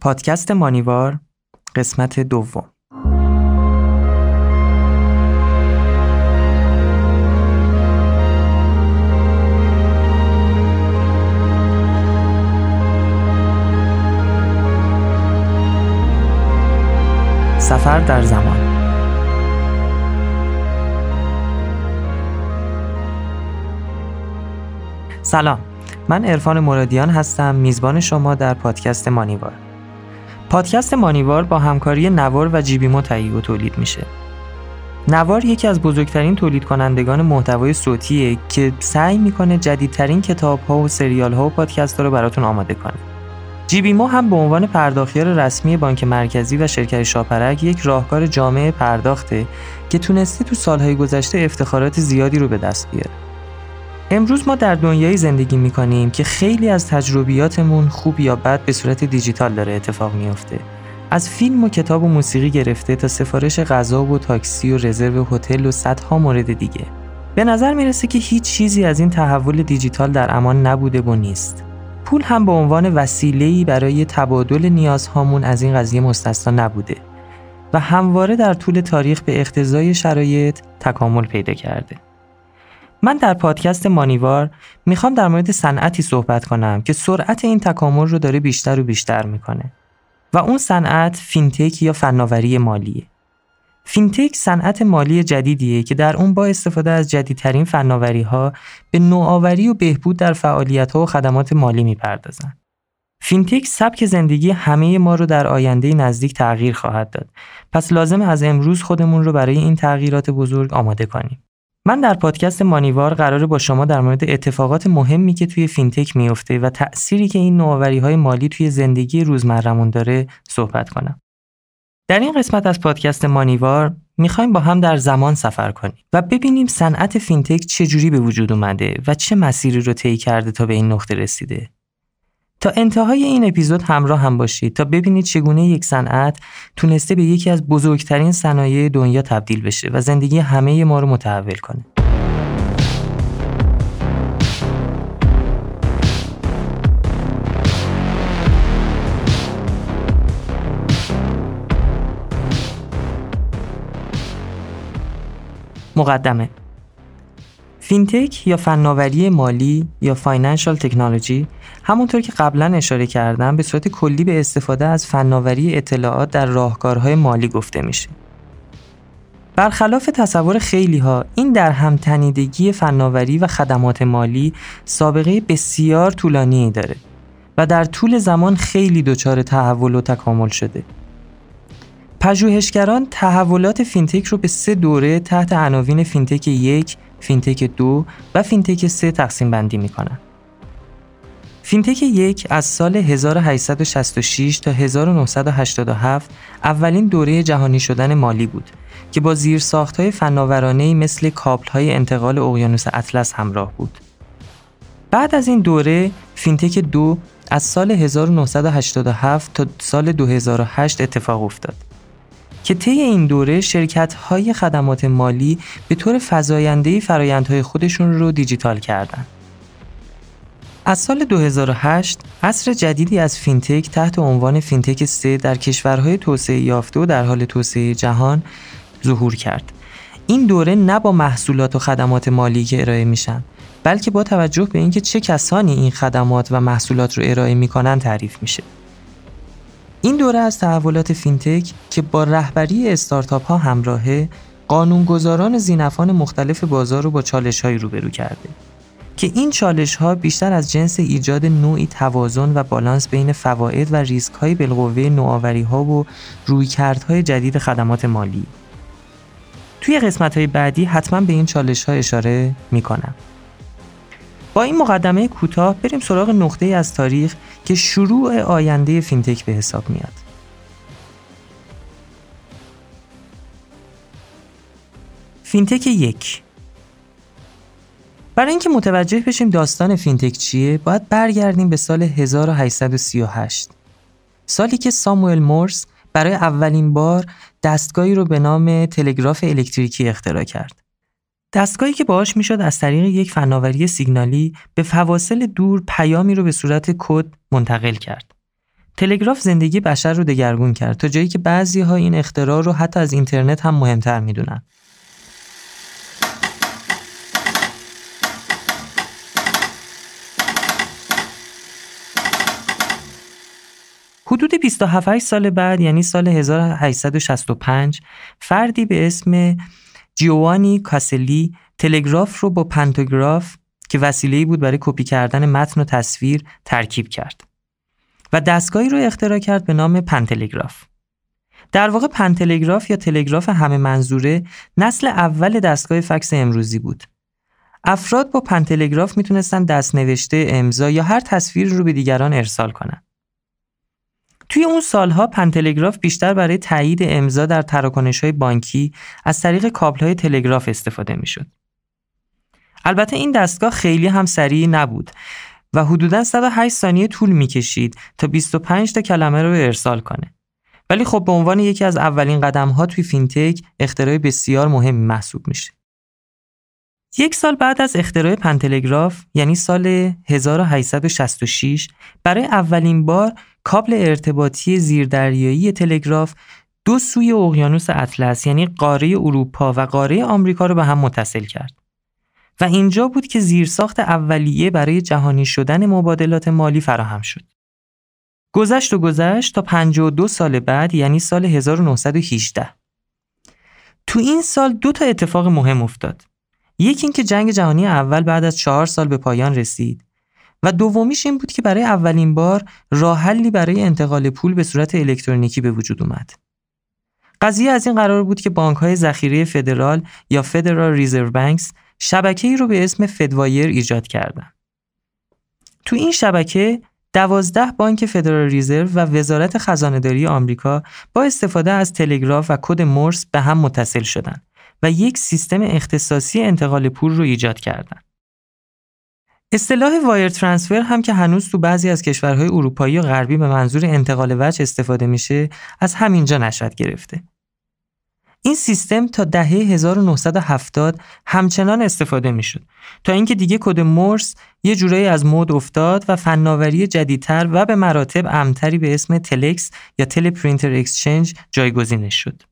پادکست مانیوار قسمت دوم. سفر در زمان. سلام. من عرفان مرادیان هستم میزبان شما در پادکست مانیوار. پادکست مانیوار با همکاری نوار و جیبیمو تهیه و تولید میشه. نوار یکی از بزرگترین تولید کنندگان محتوای صوتیه که سعی می‌کنه جدیدترین کتاب ها و سریال ها و پادکست ها رو براتون آماده کنه. جیبیمو هم به عنوان پرداختیار رسمی بانک مرکزی و شرکت شاپرک یک راهکار جامعه پرداخته که تونسته تو سالهای گذشته افتخارات زیادی رو به دست بیاره. امروز ما در دنیایی زندگی می‌کنیم که خیلی از تجربیاتمون خوب یا بد به صورت دیجیتال داره اتفاق میافته. از فیلم و کتاب و موسیقی گرفته تا سفارش غذا و تاکسی و رزرو هتل و صدها مورد دیگه. به نظر می‌رسه که هیچ چیزی از این تحول دیجیتال در امان نبوده و نیست. پول هم به عنوان وسیله‌ای برای تبادل نیازهامون از این قضیه مستثنا نبوده و همواره در طول تاریخ به اقتضای شرایط تکامل پیدا کرده. من در پادکست مانیوار می‌خوام در مورد صنعتی صحبت کنم که سرعت این تکامل رو داره بیشتر و بیشتر می‌کنه و اون صنعت فینتک یا فناوری مالیه. فینتک صنعت مالی جدیدیه که در اون با استفاده از جدیدترین فناوری ها به نوآوری و بهبود در فعالیت ها و خدمات مالی می‌پردازن. فینتک سبک زندگی همه ما رو در آینده نزدیک تغییر خواهد داد. پس لازم از امروز خودمون رو برای این تغییرات بزرگ آماده کنیم. من در پادکست مانیوار قراره با شما در مورد اتفاقات مهمی که توی فینتک میفته و تأثیری که این نوآوری های مالی توی زندگی روزمرمون داره صحبت کنم. در این قسمت از پادکست مانیوار می‌خوایم با هم در زمان سفر کنیم و ببینیم صنعت فینتک چجوری به وجود اومده و چه مسیری رو طی کرده تا به این نقطه رسیده. تا انتهای این اپیزود همراه هم باشید تا ببینید چگونه یک صنعت تونسته به یکی از بزرگترین صنایع دنیا تبدیل بشه و زندگی همه ما رو متحول کنه. مقدمه فینتک یا فناوری مالی یا financial technology همونطور که قبلا اشاره کردم به صورت کلی به استفاده از فناوری اطلاعات در راهکارهای مالی گفته میشه. برخلاف تصور خیلی ها این در همتنیدگی فناوری و خدمات مالی سابقه بسیار طولانی داره و در طول زمان خیلی دچار تحول و تکامل شده. پژوهشگران تحولات فینتک رو به سه دوره تحت عناوین فینتک یک، فینتک دو و فینتک سه تقسیم بندی می‌کنن. فینتک یک از سال 1866 تا 1987 اولین دوره جهانی شدن مالی بود که با زیرساختهای فناورانه مثل های انتقال اقیانوس اطلس همراه بود. بعد از این دوره فینتک دو از سال 1987 تا سال 2008 اتفاق افتاد. که طی این دوره شرکت های خدمات مالی به طور فزاینده فرایندهای خودشون رو دیجیتال کردند. از سال 2008 عصر جدیدی از فینتک تحت عنوان فینتک 3 در کشورهای توسعه یافته و در حال توسعه جهان ظهور کرد. این دوره نه با محصولات و خدمات مالی که ارائه میشن بلکه با توجه به اینکه چه کسانی این خدمات و محصولات رو ارائه می‌کنن تعریف میشه. این دوره از تحولات فینتک که با رهبری استارتاپ ها همراهه قانونگذاران زینفان مختلف بازار رو با چالش های روبرو کرده که این چالش ها بیشتر از جنس ایجاد نوعی توازن و بالانس بین فواید و ریسک های بالقوه نوآوری ها و رویکردهای جدید خدمات مالی توی قسمت های بعدی حتما به این چالش ها اشاره می کنم. با این مقدمه کوتاه بریم سراغ نقطه از تاریخ که شروع آینده فینتک به حساب میاد. فینتک یک. برای اینکه متوجه بشیم داستان فینتک چیه باید برگردیم به سال 1838 سالی که ساموئل مورس برای اولین بار دستگاهی رو به نام تلگراف الکتریکی اختراع کرد. دستگاهی که باهاش می‌شد از طریق یک فناوری سیگنالی به فواصل دور پیامی رو به صورت کد منتقل کرد. تلگراف زندگی بشر رو دگرگون کرد تا جایی که بعضی ها این اختراع رو حتی از اینترنت هم مهمتر می‌دونن. حدود 27 سال بعد یعنی سال 1865 فردی به اسم جیوانی کاسلی تلگراف رو با پنتوگراف که وسیله‌ای بود برای کپی کردن متن و تصویر ترکیب کرد و دستگاهی رو اختراع کرد به نام پنتلگراف. در واقع پنتلگراف یا تلگراف همه منظوره نسل اول دستگاه فکس امروزی بود. افراد با پنتلگراف می‌تونستن دست نوشته، امضا یا هر تصویر رو به دیگران ارسال کنند. توی اون سالها پنتلگراف بیشتر برای تایید امضا در تراکنش های بانکی از طریق کابل های تلگراف استفاده می‌شد. البته این دستگاه خیلی هم سریع نبود و حدوداً 108 ثانیه طول می‌کشید تا 25 تا کلمه رو ارسال کنه. ولی خب به عنوان یکی از اولین قدم ها توی فینتک اختراع بسیار مهمی محسوب میشه. یک سال بعد از اختراع پنتلگراف یعنی سال 1866 برای اولین بار کابل ارتباطی زیردریایی تلگراف دو سوی اقیانوس اطلس یعنی قاره اروپا و قاره آمریکا رو به هم متصل کرد. و اینجا بود که زیرساخت اولیه برای جهانی شدن مبادلات مالی فراهم شد. گذشت و گذشت تا 52 سال بعد یعنی سال 1918. تو این سال دو تا اتفاق مهم افتاد. یکی اینکه جنگ جهانی اول بعد از چهار سال به پایان رسید و دومیش این بود که برای اولین بار راه حلی برای انتقال پول به صورت الکترونیکی به وجود اومد. قضیه از این قرار بود که بانک های ذخیره فدرال یا فدرال ریزرو بانکس شبکه ای رو به اسم فدوایر ایجاد کردن. تو این شبکه دوازده بانک فدرال ریزرو و وزارت خزانهداری آمریکا با استفاده از تلگراف و کد مورس به هم متصل شدند و یک سیستم اختصاصی انتقال پول رو ایجاد کردند. اصطلاح wire transfer هم که هنوز تو بعضی از کشورهای اروپایی و غربی به منظور انتقال وجه استفاده میشه از همینجا نشأت گرفته. این سیستم تا دهه 1970 همچنان استفاده می‌شد تا اینکه دیگه کد مورس یه جورایی از مود افتاد و فناوری جدیدتر و به مراتب امن‌تری به اسم تلکس یا teleprinter exchange جایگزینش شد.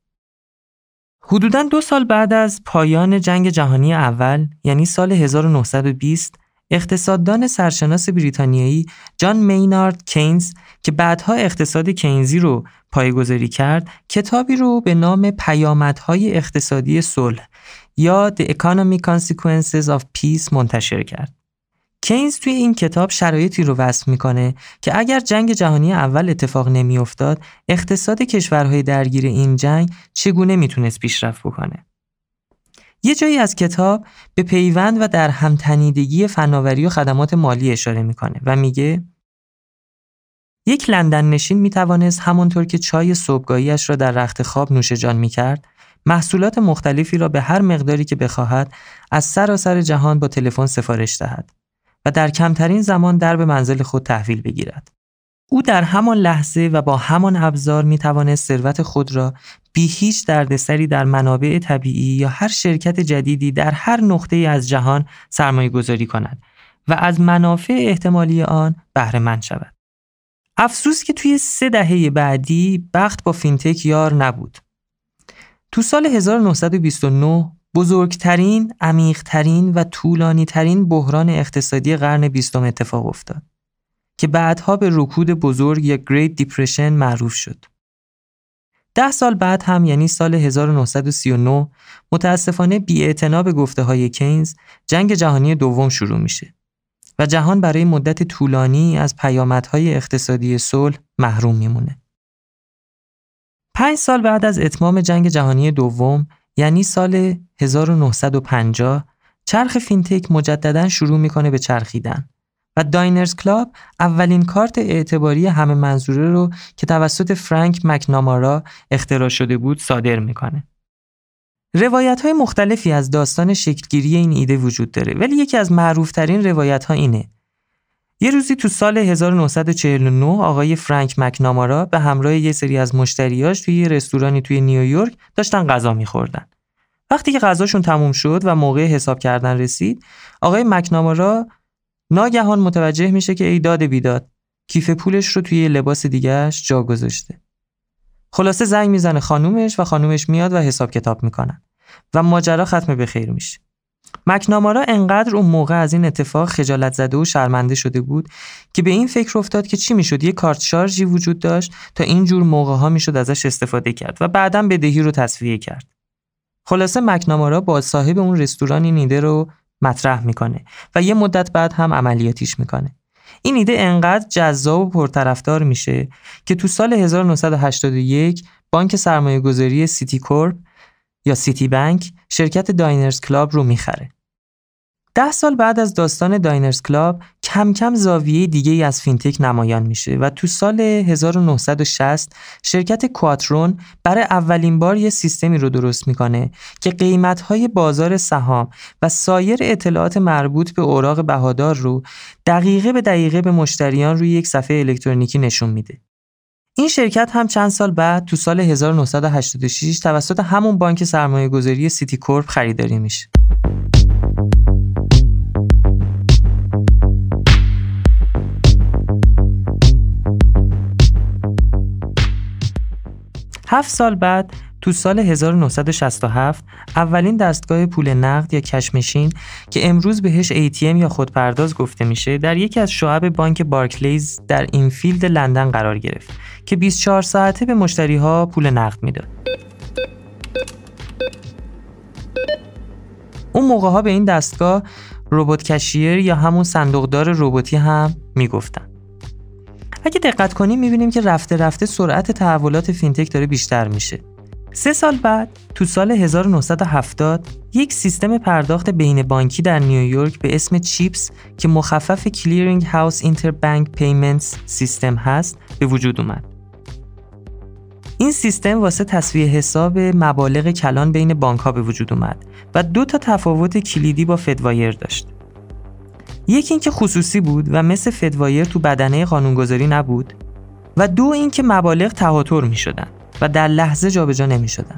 حدوداً دو سال بعد از پایان جنگ جهانی اول یعنی سال 1920 اقتصاددان سرشناس بریتانیایی جان مینارد کینز که بعدها اقتصاد کینزی رو پایگذاری کرد کتابی رو به نام پیامدهای اقتصادی صلح یا The Economic Consequences of Peace منتشر کرد. کینز توی این کتاب شرایطی رو وصف می‌کنه که اگر جنگ جهانی اول اتفاق نمیافتاد اقتصاد کشورهای درگیر این جنگ چگونه می‌تونست پیشرفت بکنه. یه جایی از کتاب به پیوند و در همتنیدگی فناوری و خدمات مالی اشاره می‌کنه و میگه یک لندن نشین می توانست همانطور که چای صبحگاهیش را در رخت خواب نوش جان می کرد، محصولات مختلفی را به هر مقداری که بخواهد از سراسر جهان با تلفن سفارش دهد و در کمترین زمان در به منزل خود تحویل بگیرد. او در همان لحظه و با همان ابزار می توانست ثروت خود را بی هیچ دردسری در منابع طبیعی یا هر شرکت جدیدی در هر نقطه از جهان سرمایه گذاری کند و از منافع احتمالی آن بهره مند شود. افسوس که توی سه دهه بعدی بخت با فینتک یار نبود. تو سال 1929 بزرگترین، عمیقترین و طولانیترین بحران اقتصادی قرن بیستم اتفاق افتاد که بعدها به رکود بزرگ یا Great Depression معروف شد. ده سال بعد هم یعنی سال 1939 متاسفانه بی به گفته های کینز جنگ جهانی دوم شروع میشه و جهان برای مدت طولانی از پیامدهای اقتصادی صلح محروم میمونه. پنج سال بعد از اتمام جنگ جهانی دوم یعنی سال 1950 چرخ فینتک مجددا شروع می‌کنه به چرخیدن و Diners Club اولین کارت اعتباری همه منظوره رو که توسط فرانک مکنامارا اختراع شده بود صادر می‌کنه. روایت های مختلفی از داستان شکلگیری این ایده وجود داره ولی یکی از معروفترین روایت ها اینه یه روزی تو سال 1949 آقای فرانک مکنامارا به همراه یه سری از مشتریاش توی یه رستورانی توی نیویورک داشتن غذا میخوردن. وقتی که غذاشون تموم شد و موقع حساب کردن رسید آقای مکنامارا ناگهان متوجه میشه که ای داد بیداد کیف پولش رو توی لباس دیگهش جا گذاشته. خلاصه زنگ می‌زنه خانومش و خانومش میاد و حساب کتاب می‌کنن و ماجرا ختم به خیر میشه. مکنامارا انقدر اون موقع از این اتفاق خجالت زده و شرمنده شده بود که به این فکر افتاد که چی می‌شد؟ یه کارت شارژی وجود داشت تا اینجور موقع ها می‌شد ازش استفاده کرد و بعدا بدهی رو تصویه کرد. خلاصه مکنامارا با صاحب اون رستوران این ایده رو مطرح می‌کنه و یه مدت بعد هم عملیاتیش می‌کنه. این ایده انقدر جذاب و پرطرفدار میشه که تو سال 1981 بانک سرمایه گذاری Citicorp یا Citibank شرکت Diners Club رو می‌خره. ده سال بعد از داستان Diners Club کم کم زاویه دیگه ای از فینتک نمایان میشه و تو سال 1960 شرکت کواترون برای اولین بار یه سیستمی رو درست می‌کنه که قیمتهای بازار سهام و سایر اطلاعات مربوط به اوراق بهادار رو دقیقه به دقیقه به مشتریان روی یک صفحه الکترونیکی نشون میده. این شرکت هم چند سال بعد تو سال 1986 توسط همون بانک سرمایه گذاری سیتی کورپ خریداری میشه. هفت سال بعد تو سال 1967 اولین دستگاه پول نقد یا کشمشین که امروز بهش ATM یا خودپرداز گفته میشه در یکی از شعب بانک بارکلیز در اینفیلد لندن قرار گرفت که 24 ساعته به مشتری ها پول نقد می‌داد. اون موقع ها به این دستگاه ربات کشیر یا همون صندوقدار رباتی هم می‌گفتن. اگه دقت کنیم می‌بینیم که رفته رفته سرعت تحولات فینتک داره بیشتر میشه. سه سال بعد تو سال 1970 یک سیستم پرداخت بین بانکی در نیویورک به اسم CHIPS که مخفف Clearing House Interbank Payments System هست به وجود اومد. این سیستم واسه تسویه حساب مبالغ کلان بین بانک ها به وجود اومد و دو تا تفاوت کلیدی با Fedwire داشت. یکی اینکه خصوصی بود و مثل فدوایر تو بدنه قانونگذاری نبود و دو اینکه مبالغ تهاتر می شدن و در لحظه جابجا نمی شدن.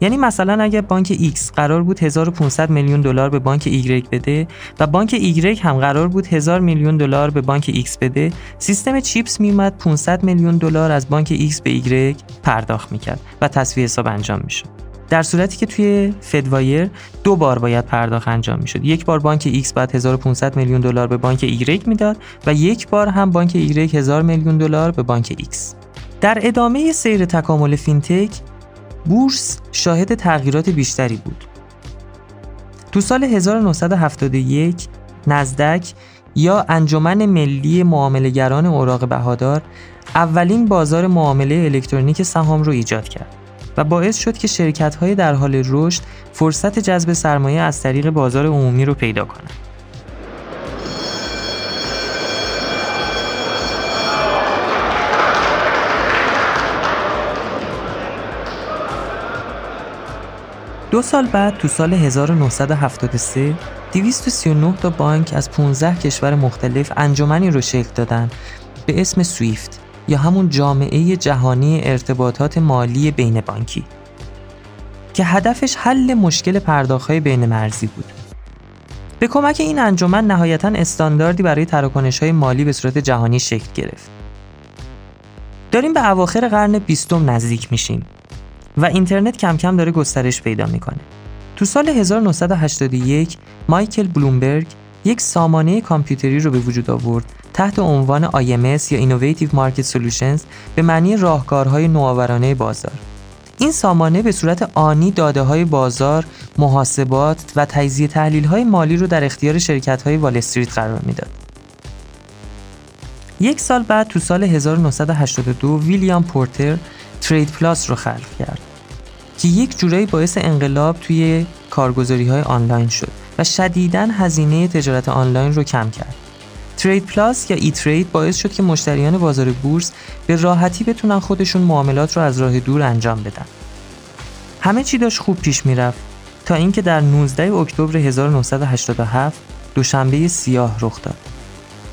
یعنی مثلا اگر بانک X قرار بود 1500 میلیون دلار به بانک Y بده و بانک Y هم قرار بود 1000 میلیون دلار به بانک X بده سیستم چیپس میومد 500 میلیون دلار از بانک X به Y پرداخت می‌کرد و تصفیه حساب انجام می‌شد. در صورتی که توی فدوایر دو بار باید پرداخت انجام می‌شد. یک بار بانک X بعد 1500 میلیون دلار به بانک Y می‌داد و یک بار هم بانک Y 1000 میلیون دلار به بانک X در ادامه سیر تکامل فینتک بورس شاهد تغییرات بیشتری بود. تو سال 1971 نزدک یا انجمن ملی معاملهگران اوراق بهادار اولین بازار معامله الکترونیک سهام رو ایجاد کرد و باعث شد که شرکت در حال رشد فرصت جذب سرمایه از طریق بازار عمومی رو پیدا کنند. دو سال بعد تو سال 1973 239 تا بانک از 15 کشور مختلف انجمنی رو شکل دادن به اسم سویفت یا همون جامعه جهانی ارتباطات مالی بین بانکی که هدفش حل مشکل پرداخت‌های بین مرزی بود. به کمک این انجمن نهایتا استانداردی برای تراکنش های مالی به صورت جهانی شکل گرفت. داریم به اواخر قرن بیستم نزدیک میشیم و اینترنت کم کم داره گسترش پیدا می‌کنه. تو سال 1981 مایکل بلومبرگ یک سامانه کامپیوتری رو به وجود آورد تحت عنوان IMS یا Innovative Market Solutions به معنی راهکارهای نوآورانه بازار. این سامانه به صورت آنی داده های بازار، محاسبات و تجزیه تحلیل های مالی رو در اختیار شرکت های وال استریت قرار می‌داد. یک سال بعد تو سال 1982 ویلیام پورتر ترید پلاس رو خلق کرد. که یک جورایی باعث انقلاب توی کارگزاری های آنلاین شد و شدیداً هزینه تجارت آنلاین رو کم کرد. ترید پلاس یا ای ترید باعث شد که مشتریان بازار بورس به راحتی بتونن خودشون معاملات رو از راه دور انجام بدن. همه چی داشت خوب پیش می‌رفت تا اینکه در 19 اکتبر 1987 دوشنبه سیاه رخ داد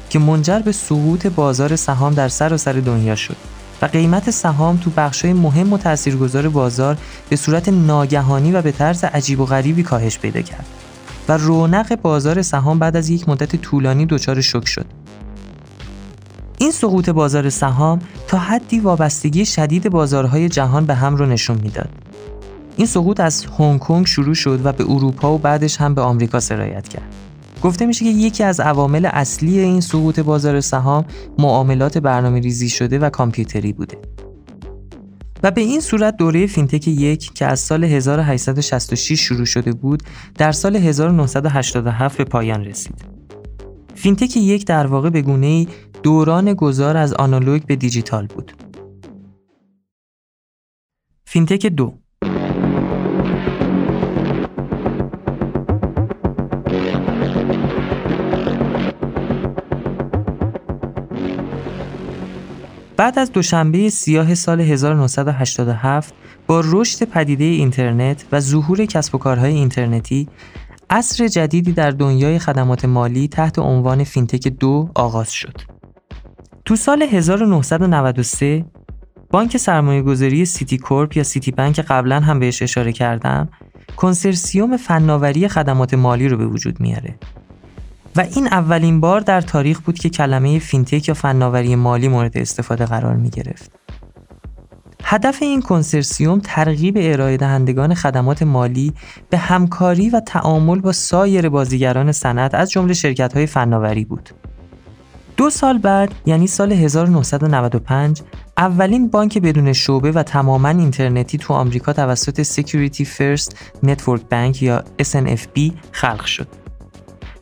که منجر به سقوط بازار سهام در سراسر سر دنیا شد و قیمت سهام تو بخشای مهم و تاثیرگذار بازار به صورت ناگهانی و به طرز عجیب و غریبی کاهش پیدا کرد و رونق بازار سهام بعد از یک مدت طولانی دچار شک شد. این سقوط بازار سهام تا حدی وابستگی شدید بازارهای جهان به هم رو نشون می‌داد. این سقوط از هنگ کنگ شروع شد و به اروپا و بعدش هم به آمریکا سرایت کرد. گفته میشه که یکی از عوامل اصلی این سقوط بازار سهام معاملات برنامه ریزی شده و کامپیوتری بوده. و به این صورت دوره فینتک یک که از سال 1866 شروع شده بود در سال 1987 به پایان رسید. فینتک یک در واقع یه گونه دوران گذار از آنالوگ به دیجیتال بود. فینتک دو بعد از دوشنبه سیاه سال 1987 با رشد پدیده اینترنت و ظهور کسب و کارهای اینترنتی عصر جدیدی در دنیای خدمات مالی تحت عنوان فینتک دو آغاز شد. تو سال 1993 بانک سرمایه گذاری Citicorp یا Citibank قبلا هم بهش اشاره کردم کنسرسیوم فناوری خدمات مالی رو به وجود میاره و این اولین بار در تاریخ بود که کلمه فینتک یا فناوری مالی مورد استفاده قرار می گرفت. هدف این کنسرسیوم ترغیب ارائه دهندگان خدمات مالی به همکاری و تعامل با سایر بازیگران صنعت از جمله شرکت‌های فناوری بود. دو سال بعد یعنی سال 1995 اولین بانک بدون شعبه و تماما اینترنتی تو آمریکا توسط Security First Network Bank یا SNFB خلق شد.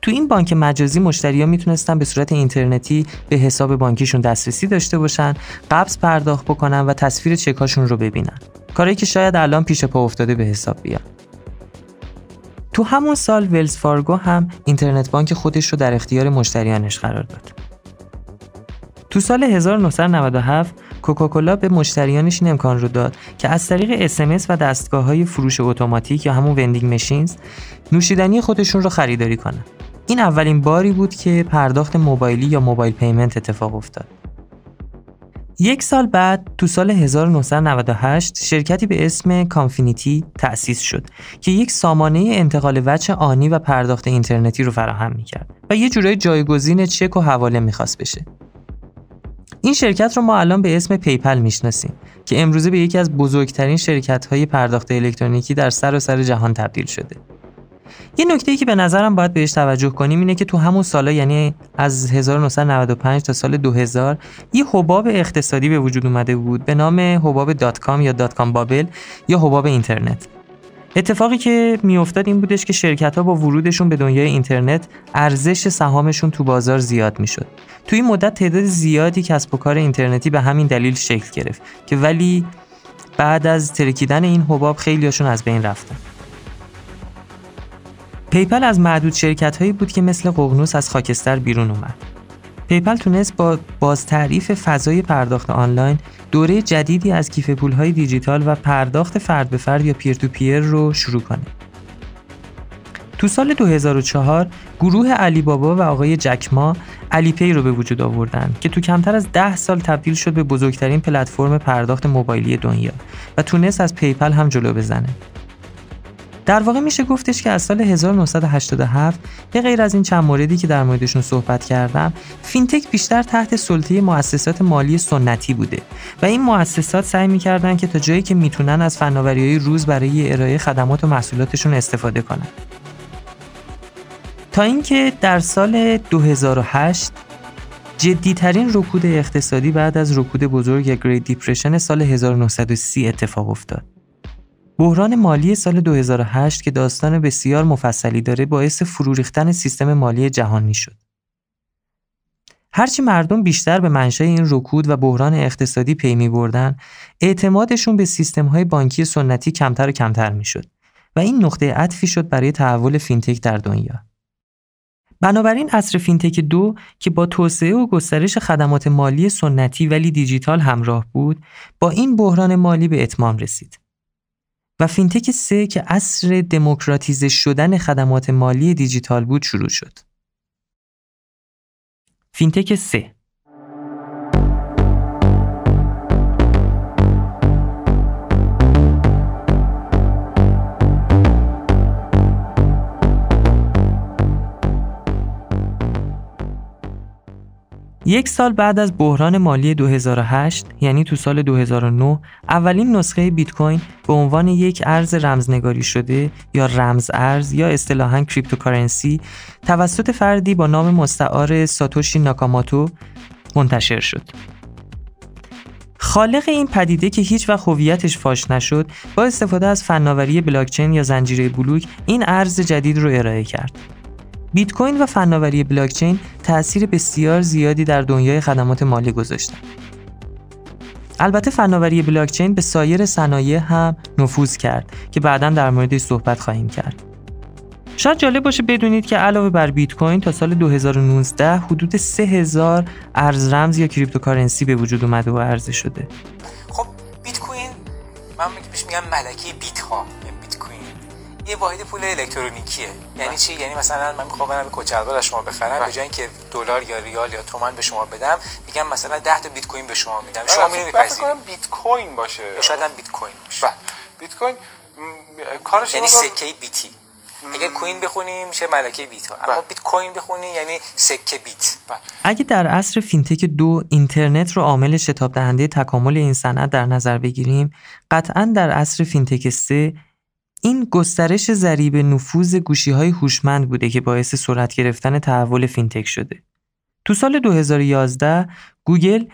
تو این بانک مجازی مشتریا می‌تونستن به صورت اینترنتی به حساب بانکیشون دسترسی داشته باشن، قبض پرداخت بکنن و تصویر چکاشون رو ببینن. کاری که شاید الان پیش پا افتاده به حساب بیاد. تو همون سال Wells Fargo هم اینترنت بانک خودش رو در اختیار مشتریانش قرار داد. تو سال 1997 کوکاکولا به مشتریانش این امکان رو داد که از طریق SMS و دستگاه های فروش اتوماتیک یا همون vending machines نوشیدنی خودشون رو خریداری کنن. این اولین باری بود که پرداخت موبایلی یا mobile payment اتفاق افتاد. یک سال بعد تو سال 1998 شرکتی به اسم Confinity تأسیس شد که یک سامانه انتقال وجه آنی و پرداخت اینترنتی رو فراهم می‌کرد و یه جورای جایگزین چک و حواله می‌خواست بشه. این شرکت رو ما الان به اسم PayPal می‌شناسیم که امروزه به یکی از بزرگترین شرکت های پرداخت الکترونیکی در سراسر سر جهان تبدیل شده. یه نکته ای که به نظرم باید بهش توجه کنیم اینه که تو همون سالا یعنی از 1995 تا سال 2000 یه حباب اقتصادی به وجود اومده بود به نام حباب dot-com یا dot-com bubble یا حباب اینترنت اتفاقی که میافتاد این بودش که شرکت ها با ورودشون به دنیای اینترنت ارزش سهامشون تو بازار زیاد می‌شد. تو این مدت تعداد زیادی کسب و کار اینترنتی به همین دلیل شکل گرفت که ولی بعد از ترکیدن این حباب خیلیاشون از بین رفتن. PayPal از معدود شرکت هایی بود که مثل ققنوس از خاکستر بیرون اومد. PayPal تونست با بازتعریف فضای پرداخت آنلاین دوره جدیدی از کیف های دیجیتال و پرداخت فرد به فرد یا peer to peer رو شروع کنه. تو سال 2004 گروه علی بابا و آقای جک ما Alipay رو به وجود آوردن که تو کمتر از 10 سال تبدیل شد به بزرگترین پلتفرم پرداخت موبایلی دنیا و تونست از PayPal هم جلو بزنه. در واقع میشه گفتش که از سال 1987 به غیر از این چند موردی که در موردشون صحبت کردم فینتک بیشتر تحت سلطه مؤسسات مالی سنتی بوده و این مؤسسات سعی می‌کردن که تا جایی که می‌تونن از فناوری روز برای ارائه خدمات و محصولاتشون استفاده کنن تا اینکه در سال 2008 جدیترین رکود اقتصادی بعد از رکود بزرگ Great Depression سال 1930 اتفاق افتاد. بحران مالی سال 2008 که داستان بسیار مفصلی داره باعث فرو ریختن سیستم مالی جهانی شد. هرچی مردم بیشتر به منشأ این رکود و بحران اقتصادی پی می بردن، اعتمادشون به سیستم های بانکی سنتی کمتر و کمتر می شد و این نقطه عطفی شد برای تحول فینتک در دنیا. بنابراین عصر فینتک دو که با توسعه و گسترش خدمات مالی سنتی ولی دیجیتال همراه بود، با این بحران مالی به اتمام رسید. و فینتک سه که عصر دموکراتیزه شدن خدمات مالی دیجیتال بود شروع شد. فینتک سه یک سال بعد از بحران مالی 2008 یعنی تو سال 2009 اولین نسخه بیت کوین به عنوان یک ارز رمزنگاری شده یا رمز ارز یا اصطلاحاً cryptocurrency توسط فردی با نام مستعار ساتوشی ناکاماتو منتشر شد. خالق این پدیده که هیچ وقت هویتش فاش نشد با استفاده از فناوری بلاکچین یا زنجیره بلوک این ارز جدید رو ارائه کرد. بیت کوین و فناوری بلاکچین تأثیر بسیار زیادی در دنیای خدمات مالی گذاشتن. البته فناوری بلاکچین به سایر صنایع هم نفوذ کرد که بعدا در موردش صحبت خواهیم کرد. شاید جالب باشه بدونید که علاوه بر بیت کوین تا سال 2019 حدود 3000 ارز رمز یا cryptocurrency به وجود اومده و عرضه شده. خب بیت کوین من میگم ملکه بیت ها بیت کوین یه واحد پول الکترونیکیه. یعنی چی؟ یعنی مثلا من می‌خوام برم یک شلوار از شما بخرم به جای اینکه دلار یا ریال یا تومان به شما بدم میگم مثلا 10 تا بیت کوین به شما میدم. شما میرید میپذیرید بیت کوین باشه. شاید هم بیت کوین باشه. بله. بیت کوین کارش یعنی سکه بیتی. اگه queen بخونیم میشه ملکه بیت. ها اما بله. بیت کوین بخونی یعنی سکه بیت. بله. اگه در عصر فینتک دو اینترنت رو عامل شتاب دهنده تکامل این صنعت در نظر بگیریم قطعا در عصر فینتک سه این گسترش ضریب نفوذ گوشی های هوشمند بوده که باعث سرعت گرفتن تحول فینتک شده. تو سال 2011 گوگل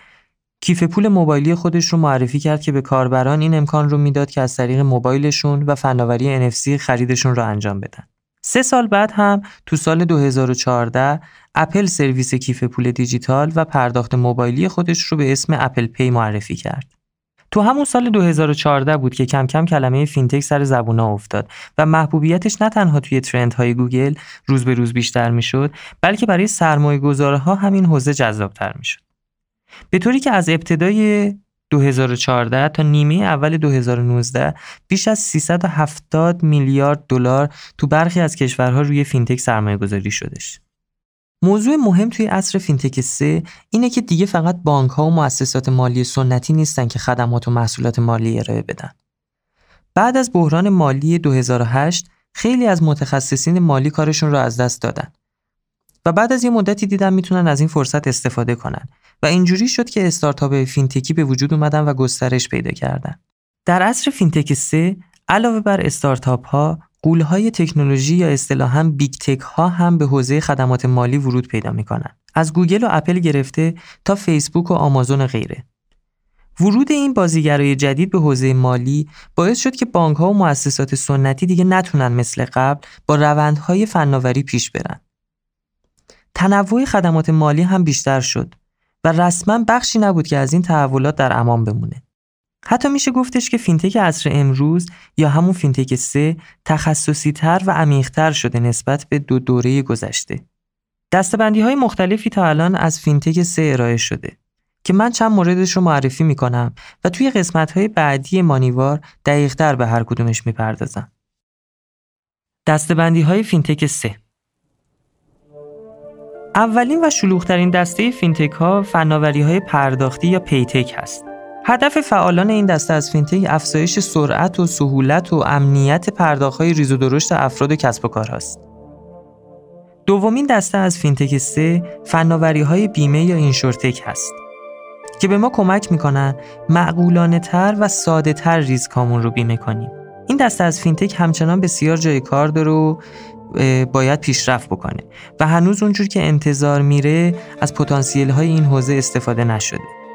کیف پول موبایلی خودش رو معرفی کرد که به کاربران این امکان رو می‌داد که از طریق موبایلشون و فناوری NFC خریدشون رو انجام بدن. سه سال بعد هم تو سال 2014 اپل سرویس کیف پول دیجیتال و پرداخت موبایلی خودش رو به اسم اپل پی معرفی کرد. تو همون سال 2014 بود که کم کم کلمه فینتک سر زبونا افتاد و محبوبیتش نه تنها توی ترندهای گوگل روز به روز بیشتر می‌شد بلکه برای سرمایه گذارها همین حوزه جذابتر می‌شد. به طوری که از ابتدای 2014 تا نیمه اول 2019 بیش از 370 میلیارد دلار تو برخی از کشورها روی فینتک سرمایه گذاری شدش. موضوع مهم توی عصر فینتک 3 اینه که دیگه فقط بانک ها و مؤسسات مالی سنتی نیستن که خدمات و محصولات مالی ارائه بدن. بعد از بحران مالی 2008 خیلی از متخصصین مالی کارشون رو از دست دادن. و بعد از یه مدتی دیدن می‌تونن از این فرصت استفاده کنن و اینجوری شد که استارتاپ های فینتکی به وجود اومدن و گسترش پیدا کردن. در عصر فینتک 3 علاوه بر استارتاپ ها غول های تکنولوژی یا اصطلاحا big tech ها هم به حوزه خدمات مالی ورود پیدا می‌کنن. از گوگل و اپل گرفته تا فیسبوک و آمازون و غیره. ورود این بازیگرای جدید به حوزه مالی باعث شد که بانک ها و مؤسسات سنتی دیگه نتونن مثل قبل با روندهای فناوری پیش برن. تنوع خدمات مالی هم بیشتر شد و رسما بخشی نبود که از این تحولات در امان بمونه. حتی میشه گفتش که فینتک عصر امروز یا همون فینتک سه تخصصی تر و عمیقتر شده نسبت به دو دوره گذشته. دسته‌بندی های مختلفی تا الان از فینتک سه ارائه شده که من چند موردش رو معرفی می‌کنم و توی قسمت های بعدی مانیوار دقیقتر به هر کدومش می‌پردازم. دسته‌بندی های فینتک سه اولین و شلوغترین دسته فینتک ها فناوری های پرداختی یا PayTech هست. هدف فعالان این دسته از فینتک افزایش سرعت و سهولت و امنیت پرداخت های ریز و درشت افراد و کسب و کار هست. دومین دسته از فینتک 3 فناوری های بیمه یا InsurTech هست که به ما کمک می‌کنن معقولانه تر و ساده تر ریسکامون رو بیمه کنیم. این دسته از فینتک همچنان بسیار جای کار داره و باید پیشرفت بکنه و هنوز اونجور که انتظار میره از پتانسیل های این حوزه استفاده نشده.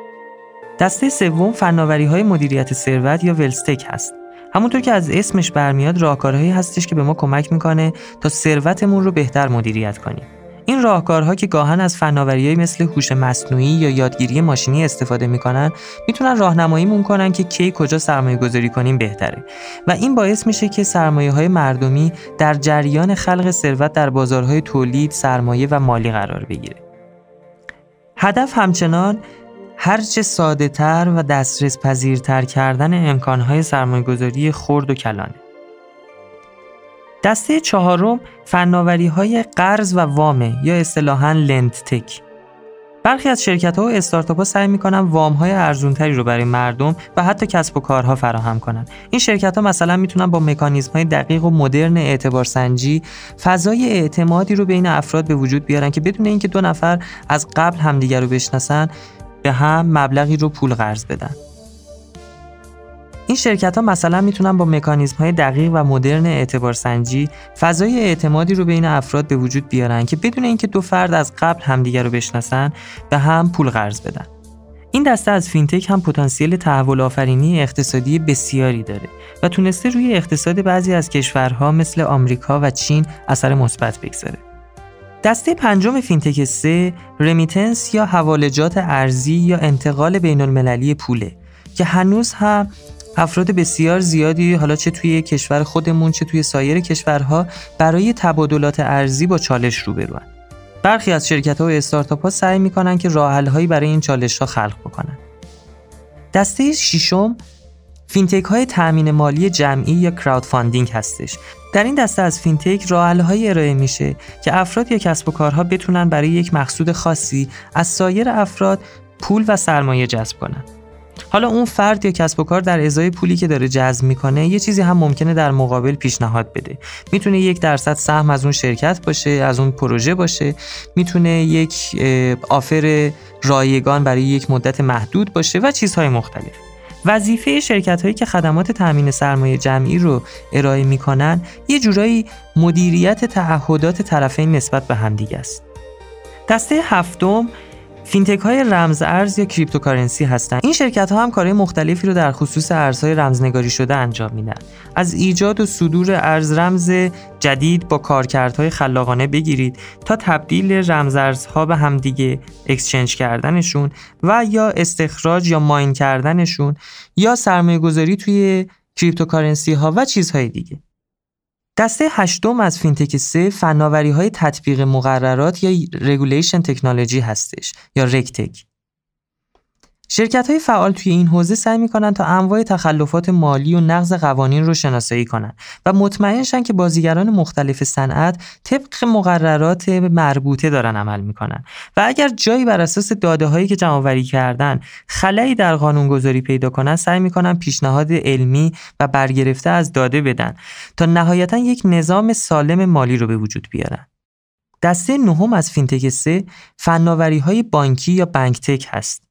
دسته سوم فناوری های مدیریت ثروت یا WealthTech هست. همونطور که از اسمش برمیاد راهکارهایی هستش که به ما کمک می‌کنه تا ثروتمون رو بهتر مدیریت کنیم. این راهکارها که گاهن از فناوری‌های مثل هوش مصنوعی یا یادگیری ماشینی استفاده می‌کنن می‌تونن راهنماییمون کنن که کی کجا سرمایه گذاری کنیم بهتره و این باعث میشه که سرمایه های مردمی در جریان خلق ثروت در بازارهای تولید، سرمایه و مالی قرار بگیره. هدف همچنان هرچه ساده تر و دسترس پذیرتر کردن امکانهای سرمایه‌گذاری خرد و کلانه. دسته چهارم فناوری های قرض و وامه یا اصطلاحاً لند تک. برخی از شرکت ها و استارتاپ ها سعی می‌کنن وام های ارزونتری رو برای مردم و حتی کسب و کارها فراهم کنن. این شرکت ها مثلا می‌تونن با مکانیزم های دقیق و مدرن اعتبار سنجی فضای اعتمادی رو بین افراد به وجود بیارن که بدون اینکه دو نفر از قبل همدیگر رو بشناسن به هم مبلغی رو پول قرض بدن. این شرکت ها مثلا می‌تونن با مکانیزم های دقیق و مدرن اعتبار سنجی فضای اعتمادی رو بین افراد به وجود بیارن که بدون اینکه دو فرد از قبل همدیگر رو بشناسن به هم پول قرض بدن. این دسته از فینتک هم پتانسیل تحول آفرینی اقتصادی بسیاری داره و تونسته روی اقتصاد بعضی از کشورها مثل آمریکا و چین اثر مثبت بگذاره. دسته پنجم فینتک 3 remittance یا حوالجات ارزی یا انتقال بین المللی پوله که هنوز هم افراد بسیار زیادی حالا چه توی کشور خودمون چه توی سایر کشورها برای تبادلات ارزی با چالش روبروان. برخی از شرکت ها و استارتاپ ها سعی می‌کنن که راه هایی برای این چالش ها خلق بکنن. دسته ششم فینتک های تأمین مالی جمعی یا crowdfunding هستش. در این دسته از فینتک راه هایی ارائه میشه که افراد یا کسب و کارها بتونن برای یک مقصود خاصی از سایر افراد پول و سرمایه جذب کنن. حالا اون فرد یا کسب و کار در ازای پولی که داره جذب می‌کنه یه چیزی هم ممکنه در مقابل پیشنهاد بده. می‌تونه یک درصد سهم از اون شرکت باشه از اون پروژه باشه. می‌تونه یک آفر رایگان برای یک مدت محدود باشه و چیزهای مختلف. وظیفه شرکت هایی که خدمات تأمین سرمایه جمعی رو ارائه می‌کنن یه جورایی مدیریت تعهدات طرفین نسبت به همدیگه است. دسته هفتم فینتک های رمز ارز یا cryptocurrency هستند. این شرکت ها هم کارهای مختلفی رو در خصوص ارزهای رمزنگاری شده انجام میدن. از ایجاد و صدور ارز رمز جدید با کارکردهای خلاقانه بگیرید تا تبدیل رمز ارزها به همدیگه exchange کردنشون و یا استخراج یا mine کردنشون یا سرمایه گذاری توی cryptocurrency ها و چیزهای دیگه. دسته هشتم از فینتک 3 فناوری های تطبیق مقررات یا regulation technology هستش یا RegTech. شرکت های فعال توی این حوزه سعی می‌کنن تا انواع تخلفات مالی و نقض قوانین رو شناسایی کنن و مطمئن شن که بازیگران مختلف صنعت طبق مقررات مربوطه دارن عمل می‌کنن. و اگر جایی بر اساس داده هایی که جمع کردن خلایی در قانونگذاری پیدا کنن سعی می‌کنن پیشنهاد علمی و برگرفته از داده بدن تا نهایتا یک نظام سالم مالی رو به وجود بیارن. دسته نهم از فینتک 3 فناوری های بانکی یا بانک تک هست.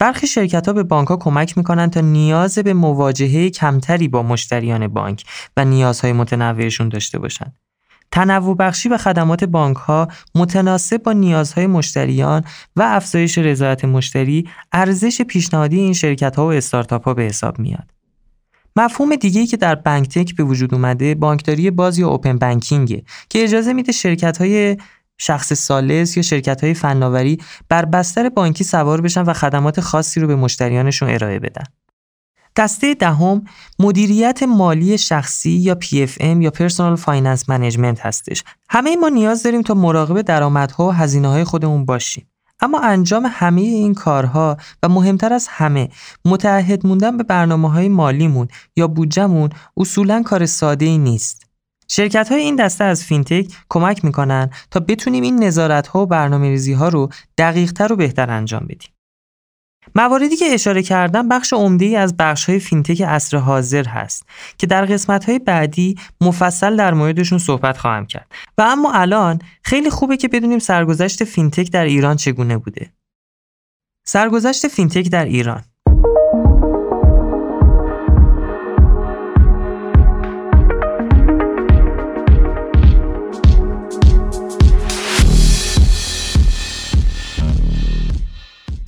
برخی شرکت ها به بانک ها کمک می‌کنن تا نیاز به مواجهه کمتری با مشتریان بانک و نیازهای متنوعشون داشته باشند. تنوع بخشی به خدمات بانک ها متناسب با نیازهای مشتریان و افزایش رضایت مشتری ارزش پیشنهادی این شرکت ها و استارتاپ ها به حساب میاد. مفهوم دیگه‌ای که در بانک تک به وجود اومده بانکداری باز یا اوپن بانکینگه که اجازه میده شرکت های شخص سالس یا شرکت های فناوری بر بستر بانکی سوار بشن و خدمات خاصی رو به مشتریانشون ارائه بدن. دسته دهم مدیریت مالی شخصی یا PFM یا Personal Finance Management هستش. همه ما نیاز داریم تا مراقب درآمدها و هزینه های خودمون باشیم. اما انجام همه این کارها و مهمتر از همه متعهد موندن به برنامه های مالیمون یا بودجمون اصولا کار ساده ای نیست. شرکت های این دسته از فینتک کمک می‌کنن تا بتونیم این نظارت ها و برنامه ریزی ها رو دقیق تر و بهتر انجام بدیم. مواردی که اشاره کردم بخش عمده ای از بخش های فینتک عصر حاضر هست که در قسمت های بعدی مفصل در موردشون صحبت خواهم کرد و اما الان خیلی خوبه که بدونیم سرگذشت فینتک در ایران چگونه بوده. سرگذشت فینتک در ایران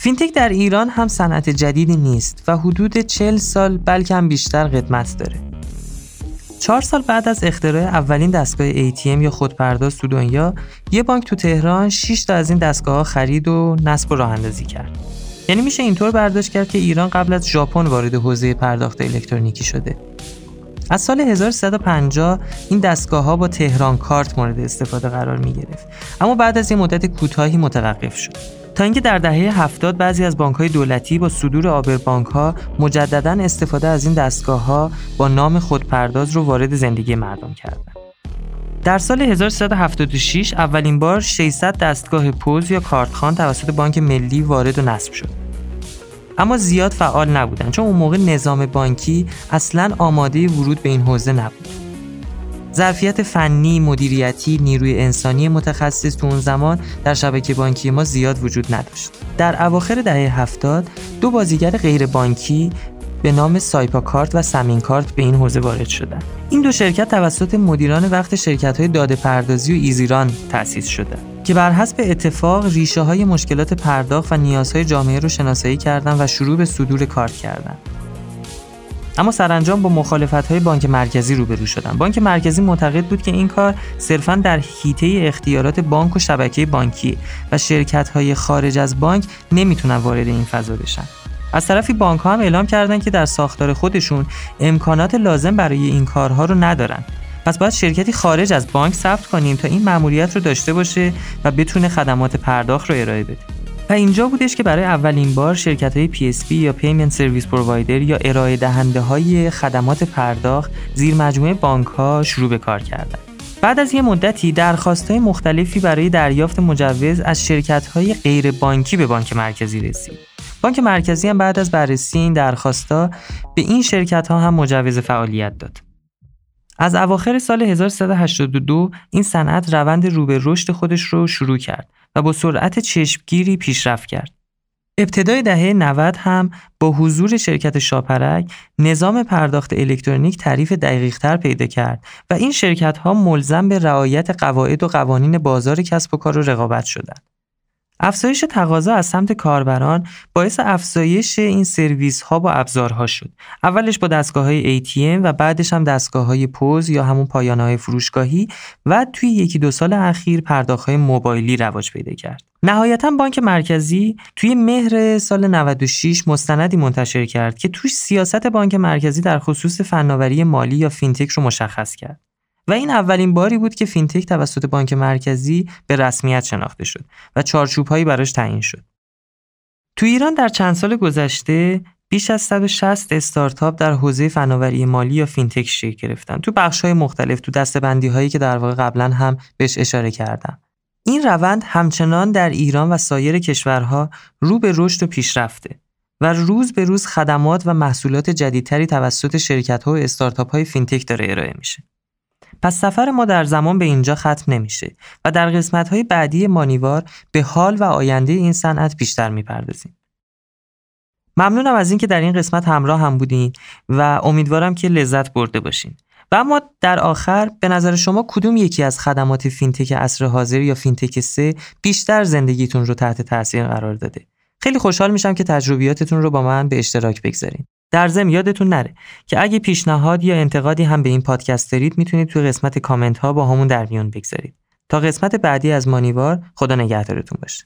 فینتک در ایران هم صنعت جدیدی نیست و حدود 40 سال بلکه هم بیشتر قدمت داره. چهار سال بعد از اختراع اولین دستگاه ATM یا خودپرداز تو دنیا، یه بانک تو تهران 6 تا از این دستگاه ها خرید و نصب و راه اندازی کرد. یعنی میشه اینطور برداشت کرد که ایران قبل از ژاپن وارد حوزه پرداخت الکترونیکی شده. از سال 1350 این دستگاه ها با تهران کارت مورد استفاده قرار می گرفت اما بعد از یه مدت کوتاهی متوقف شد. تا اینکه در دهه 70 بعضی از بانک های دولتی با صدور آبر بانک ها مجددا استفاده از این دستگاه ها با نام خودپرداز رو وارد زندگی مردم کردند. در سال 1376 اولین بار 600 دستگاه پوز یا کارتخان توسط بانک ملی وارد و نصب شد. اما زیاد فعال نبودن چون اون موقع نظام بانکی اصلا آماده ورود به این حوزه نبود. ظرفیت فنی، مدیریتی، نیروی انسانی متخصص تو اون زمان در شبکه بانکی ما زیاد وجود نداشت. در اواخر دهه 70 دو بازیگر غیر بانکی به نام سایپا کارت و سمین کارت به این حوزه وارد شدند. این دو شرکت توسط مدیران وقت شرکت های داده پردازی و ایزیران تأسیس شده که بر حسب اتفاق ریشه های مشکلات پرداخت و نیازهای جامعه رو شناسایی کردند و شروع به صدور کارت کردند. اما سرانجام با مخالفت های بانک مرکزی روبرو شدن. بانک مرکزی معتقد بود که این کار صرفا در حیطه اختیارات بانک و شبکه بانکی و شرکت های خارج از بانک نمی‌تونن وارد این فضا بشن. از طرفی بانک ها هم اعلام کردن که در ساختار خودشون امکانات لازم برای این کارها رو ندارن پس باید شرکتی خارج از بانک ثبت کنیم تا این مأموریت رو داشته باشه و بتونه خدمات پرداخت رو ارائه بده و اینجا بودش که برای اولین بار شرکت های PSP یا Payment Service Provider یا ارائه دهنده های خدمات پرداخت زیر مجموعه بانک ها شروع به کار کردن بعد از یه مدتی درخواست های مختلفی برای دریافت مجوز از شرکت های غیر بانکی به بانک مرکزی رسید. بانک مرکزی هم بعد از بررسی این درخواستا به این شرکت ها هم مجوز فعالیت داد. از اواخر سال 1382 این صنعت روند رو به رشد خودش رو شروع کرد. و با سرعت چشمگیری پیشرفت کرد. ابتدای دهه 90 هم با حضور شرکت شاپرک نظام پرداخت الکترونیک تعریف دقیقتر پیدا کرد و این شرکت ها ملزم به رعایت قواعد و قوانین بازار کسب و کار و رقابت شدند. افزایش تقاضا از سمت کاربران باعث افزایش این سرویس ها با ابزارها شد. اولش با دستگاه های ATM و بعدش هم دستگاه های پوز یا همون پایانه های فروشگاهی و توی یکی دو سال اخیر پرداخت های موبایلی رواج پیدا کرد. نهایتا بانک مرکزی توی مهر سال 96 مستندی منتشر کرد که توش سیاست بانک مرکزی در خصوص فناوری مالی یا فینتک رو مشخص کرد. و این اولین باری بود که فینتک توسط بانک مرکزی به رسمیت شناخته شد و چارچوبهایی براش تعیین شد. تو ایران در چند سال گذشته بیش از 160 استارتاپ در حوزه فناوری مالی یا فینتک شکل گرفتن تو بخش‌های مختلف تو دسته بندی هایی که در واقع قبلا هم بهش اشاره کردم. این روند همچنان در ایران و سایر کشورها رو به رشد و پیشرفته و روز به روز خدمات و محصولات جدیدتری توسط شرکت‌ها و استارتاپ‌های فینتک داره ارائه میشه. پس سفر ما در زمان به اینجا ختم نمیشه و در قسمت های بعدی مانیوار به حال و آینده این صنعت بیشتر می‌پردازیم. ممنونم از اینکه در این قسمت همراهم بودین و امیدوارم که لذت برده باشین. و اما در آخر به نظر شما کدوم یکی از خدمات فینتک عصر حاضر یا فینتک 3 بیشتر زندگیتون رو تحت تاثیر قرار داده؟ خیلی خوشحال میشم که تجربیاتتون رو با من به اشتراک بگذارین. در ضمن یادتون نره که اگه پیشنهاد یا انتقادی هم به این پادکست دارید می‌تونید توی قسمت کامنت ها با همون در میون بگذارید. تا قسمت بعدی از مانیوار خدا نگهدارتون باشه.